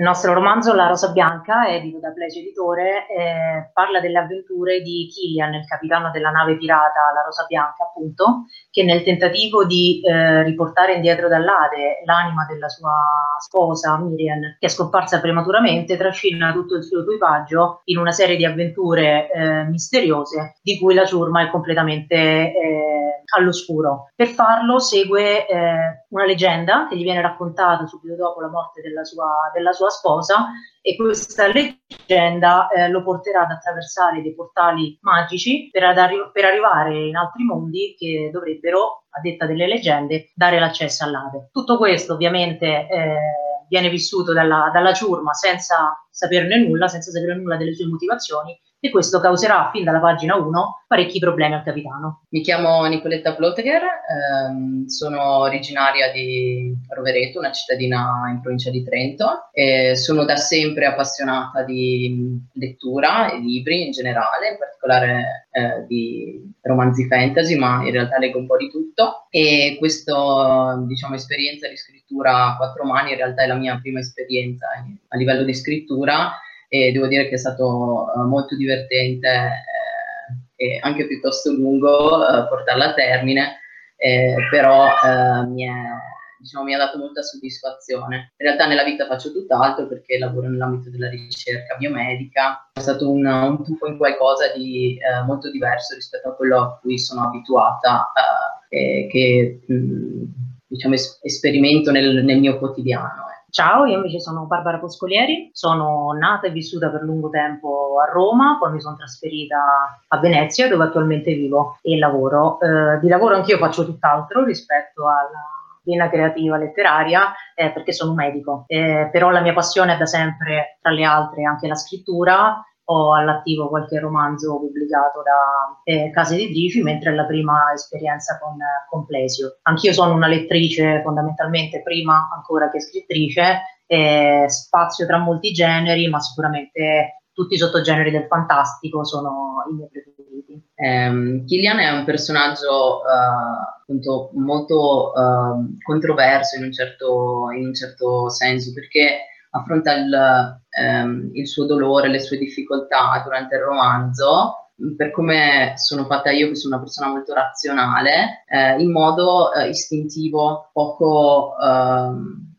Il nostro romanzo La Rosa Bianca, edito da Plage Editore, eh, parla delle avventure di Killian, il capitano della nave pirata La Rosa Bianca, appunto, che nel tentativo di eh, riportare indietro dall'Ade l'anima della sua sposa Miriam, che è scomparsa prematuramente, trascina tutto il suo equipaggio in una serie di avventure eh, misteriose di cui la ciurma è completamente eh, all'oscuro. Per farlo segue eh, una leggenda che gli viene raccontata subito dopo la morte della sua, della sua sposa e questa leggenda eh, lo porterà ad attraversare dei portali magici per, arri- per, arrivare in altri mondi che dovrebbero, a detta delle leggende, dare l'accesso all'Ade. Tutto questo ovviamente eh, viene vissuto dalla, dalla ciurma senza saperne nulla, senza sapere nulla delle sue motivazioni e questo causerà fin dalla pagina 1 parecchi problemi al capitano. Mi chiamo Nicoletta Plotegher, ehm, sono originaria di Rovereto, una cittadina in provincia di Trento e sono da sempre appassionata di lettura e libri in generale, in particolare eh, di romanzi fantasy, ma in realtà leggo un po' di tutto e questa diciamo, esperienza di scrittura a quattro mani in realtà è la mia prima esperienza a livello di scrittura e devo dire che è stato uh, molto divertente eh, e anche piuttosto lungo uh, portarla a termine, eh, però uh, mi, è, diciamo, mi, ha dato molta soddisfazione. In realtà nella vita faccio tutt'altro perché lavoro nell'ambito della ricerca biomedica, è stato un, un tuffo in qualcosa di molto diverso rispetto a quello a cui sono abituata e che mh, diciamo, es- sperimento nel, nel mio quotidiano. Ciao, io invece sono Barbara Poscolieri, sono nata e vissuta per lungo tempo a Roma, poi mi sono trasferita a Venezia dove attualmente vivo e lavoro. Eh, di lavoro anch'io faccio tutt'altro rispetto alla vena creativa letteraria eh, perché sono un medico, eh, però la mia passione è da sempre, tra le altre, anche la scrittura ho all'attivo qualche romanzo pubblicato da eh, case editrici, mentre è la prima esperienza con, con Plesio. Anch'io sono una lettrice fondamentalmente, prima ancora che scrittrice, eh, spazio tra molti generi, ma sicuramente tutti i sottogeneri del fantastico sono i miei preferiti. Um, Killian è un personaggio uh, appunto molto uh, controverso in un, certo, in un certo senso perché affronta il, ehm, il suo dolore, le sue difficoltà durante il romanzo per come sono fatta io, che sono una persona molto razionale, eh, in modo eh, istintivo, poco eh,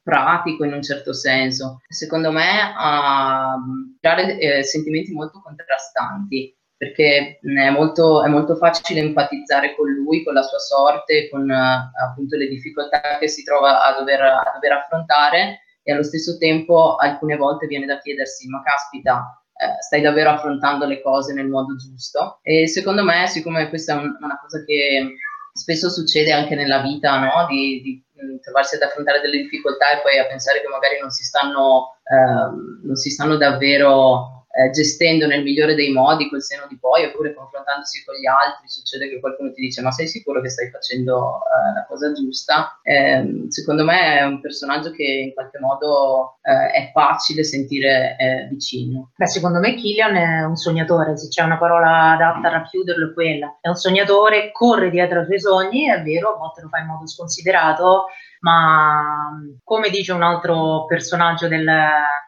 pratico in un certo senso. Secondo me ha creare eh, sentimenti molto contrastanti, perché è molto, è molto, facile empatizzare con lui, con la sua sorte, con eh, appunto le difficoltà che si trova a dover, a dover affrontare e allo stesso tempo alcune volte viene da chiedersi ma caspita eh, stai davvero affrontando le cose nel modo giusto e secondo me siccome questa è un, una cosa che spesso succede anche nella vita no? di, di mh, trovarsi ad affrontare delle difficoltà e poi a pensare che magari non si stanno, eh, non si stanno davvero eh, gestendo nel migliore dei modi quel seno di poi oppure confrontandosi con gli altri, succede che qualcuno ti dice ma sei sicuro che stai facendo eh, la cosa giusta? Eh, secondo me è un personaggio che in qualche modo eh, è facile sentire eh, vicino. Beh, secondo me Killian è un sognatore, se c'è una parola adatta a racchiuderlo è quella. È un sognatore, corre dietro ai suoi sogni, è vero, a volte lo fa in modo sconsiderato, ma come dice un altro personaggio del,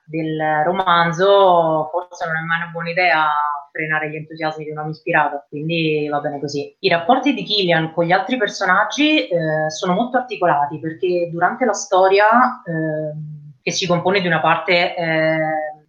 del romanzo, forse non è mai una buona idea frenare gli entusiasmi di un uomo ispirato, quindi va bene così. I rapporti di Killian con gli altri personaggi eh, sono molto articolati perché durante la storia, eh, che si compone di una parte eh,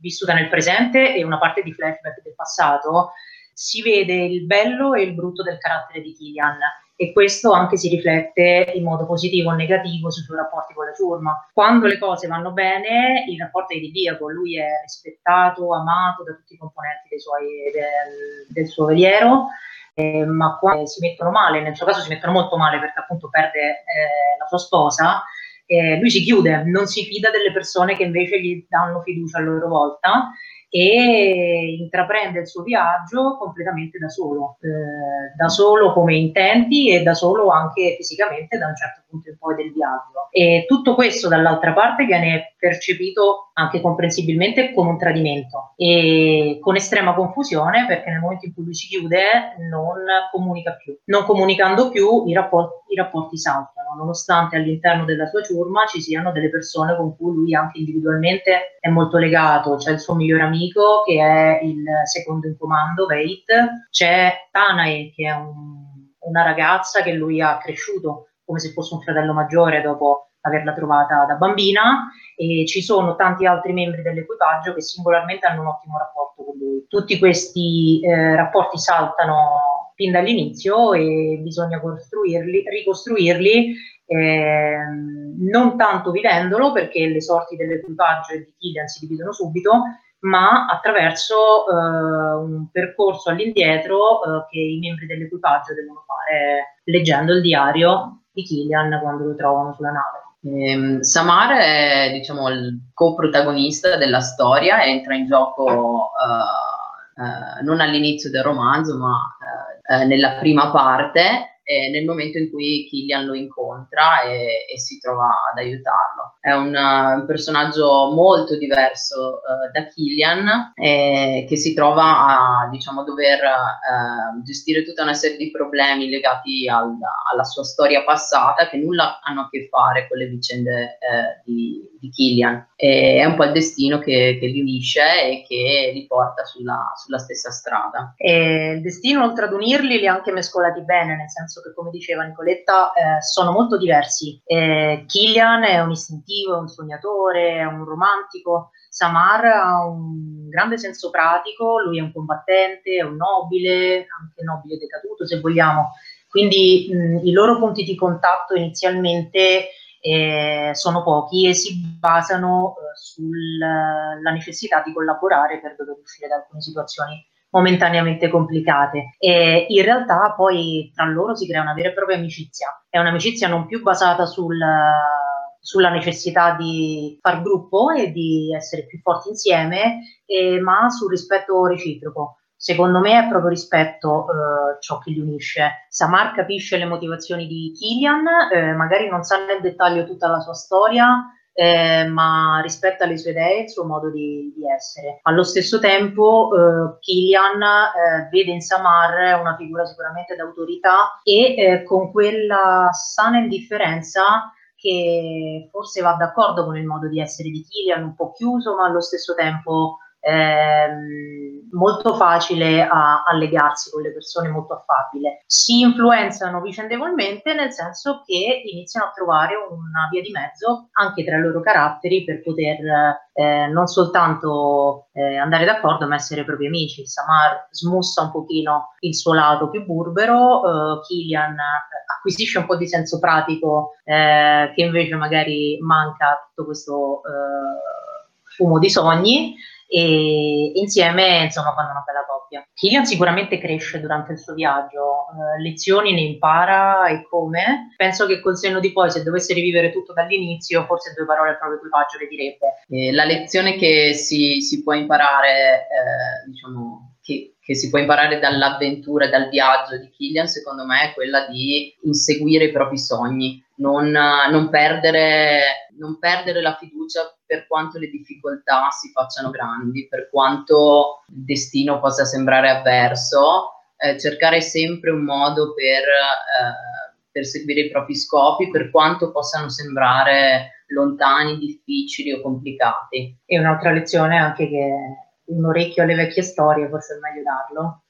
vissuta nel presente e una parte di flashback del passato, si vede il bello e il brutto del carattere di Killian e questo anche si riflette in modo positivo o negativo sui suoi rapporti con la ciurma. Quando le cose vanno bene, il rapporto è idilliaco, lui è rispettato, amato da tutti i componenti suoi, del, del, suo veliero, eh, ma quando si mettono male, nel suo caso si mettono molto male perché appunto perde eh, la sua sposa, eh, lui si chiude, non si fida delle persone che invece gli danno fiducia a loro volta e intraprende il suo viaggio completamente da solo, eh, da solo come intenti e da solo anche fisicamente da un certo punto in poi del viaggio. E tutto questo dall'altra parte viene percepito anche comprensibilmente come un tradimento e con estrema confusione perché nel momento in cui lui si chiude non comunica più. Non comunicando più i rapporti, i rapporti saltano, nonostante all'interno della sua ciurma ci siano delle persone con cui lui anche individualmente è molto legato. C'è il suo migliore amico che è il secondo in comando, Veit, c'è Tanae che è un, una ragazza che lui ha cresciuto come se fosse un fratello maggiore dopo averla trovata da bambina e ci sono tanti altri membri dell'equipaggio che singolarmente hanno un ottimo rapporto con lui. Tutti questi eh, rapporti saltano fin dall'inizio e bisogna costruirli, ricostruirli eh, non tanto vivendolo perché le sorti dell'equipaggio e di Killian si dividono subito, ma attraverso eh, un percorso all'indietro eh, che i membri dell'equipaggio devono fare leggendo il diario di Killian quando lo trovano sulla nave. Eh, Samar è diciamo, il coprotagonista della storia, entra in gioco uh, uh, non all'inizio del romanzo, ma uh, nella prima parte eh, nel momento in cui Killian lo incontra e, e si trova ad aiutarlo. È un, un personaggio molto diverso uh, da Killian eh, che si trova a diciamo, dover uh, gestire tutta una serie di problemi legati al, alla sua storia passata che nulla hanno a che fare con le vicende eh, di, di Killian. E è un po' il destino che, che li unisce e che li porta sulla, sulla stessa strada. E il destino, oltre ad unirli, li ha anche mescolati bene, nel senso che, come diceva Nicoletta, eh, sono molto diversi. Eh, Killian è un istintivo, è un sognatore, è un romantico. Samar ha un grande senso pratico, lui è un combattente, è un nobile, anche nobile decaduto se vogliamo. Quindi mh, i loro punti di contatto inizialmente eh, sono pochi e si basano eh, sulla necessità di collaborare per dover uscire da alcune situazioni momentaneamente complicate. E in realtà poi tra loro si crea una vera e propria amicizia. È un'amicizia non più basata sul, sulla necessità di far gruppo e di essere più forti insieme, eh, ma sul rispetto reciproco. Secondo me è proprio rispetto eh, ciò che li unisce. Samar capisce le motivazioni di Killian, eh, magari non sa nel dettaglio tutta la sua storia, eh, ma rispetta le sue idee e il suo modo di, di essere. Allo stesso tempo, eh, Killian eh, vede in Samar una figura sicuramente d'autorità e eh, con quella sana indifferenza che forse va d'accordo con il modo di essere di Killian, un po' chiuso, ma allo stesso tempo ehm, molto facile a, a, legarsi con le persone, molto affabile. Si influenzano vicendevolmente nel senso che iniziano a trovare una via di mezzo anche tra i loro caratteri per poter eh, non soltanto eh, andare d'accordo ma essere propri amici. Samar smussa un pochino il suo lato più burbero, eh, Killian acquisisce un po' di senso pratico eh, che invece magari manca tutto questo eh, fumo di sogni e insieme insomma fanno una bella coppia. Killian sicuramente cresce durante il suo viaggio, eh, lezioni ne impara e come. Penso che col senno di poi se dovesse rivivere tutto dall'inizio forse due parole al proprio equipaggio le direbbe. Eh, la lezione che si, si può imparare, eh, diciamo, che, che, si può imparare dall'avventura dal viaggio di Killian, secondo me, è quella di inseguire i propri sogni, non, non, perdere, non perdere la fiducia per quanto le difficoltà si facciano grandi, per quanto il destino possa sembrare avverso, eh, cercare sempre un modo per eh, perseguire i propri scopi, per quanto possano sembrare lontani, difficili o complicati. E un'altra lezione anche che un orecchio alle vecchie storie, forse è meglio darlo.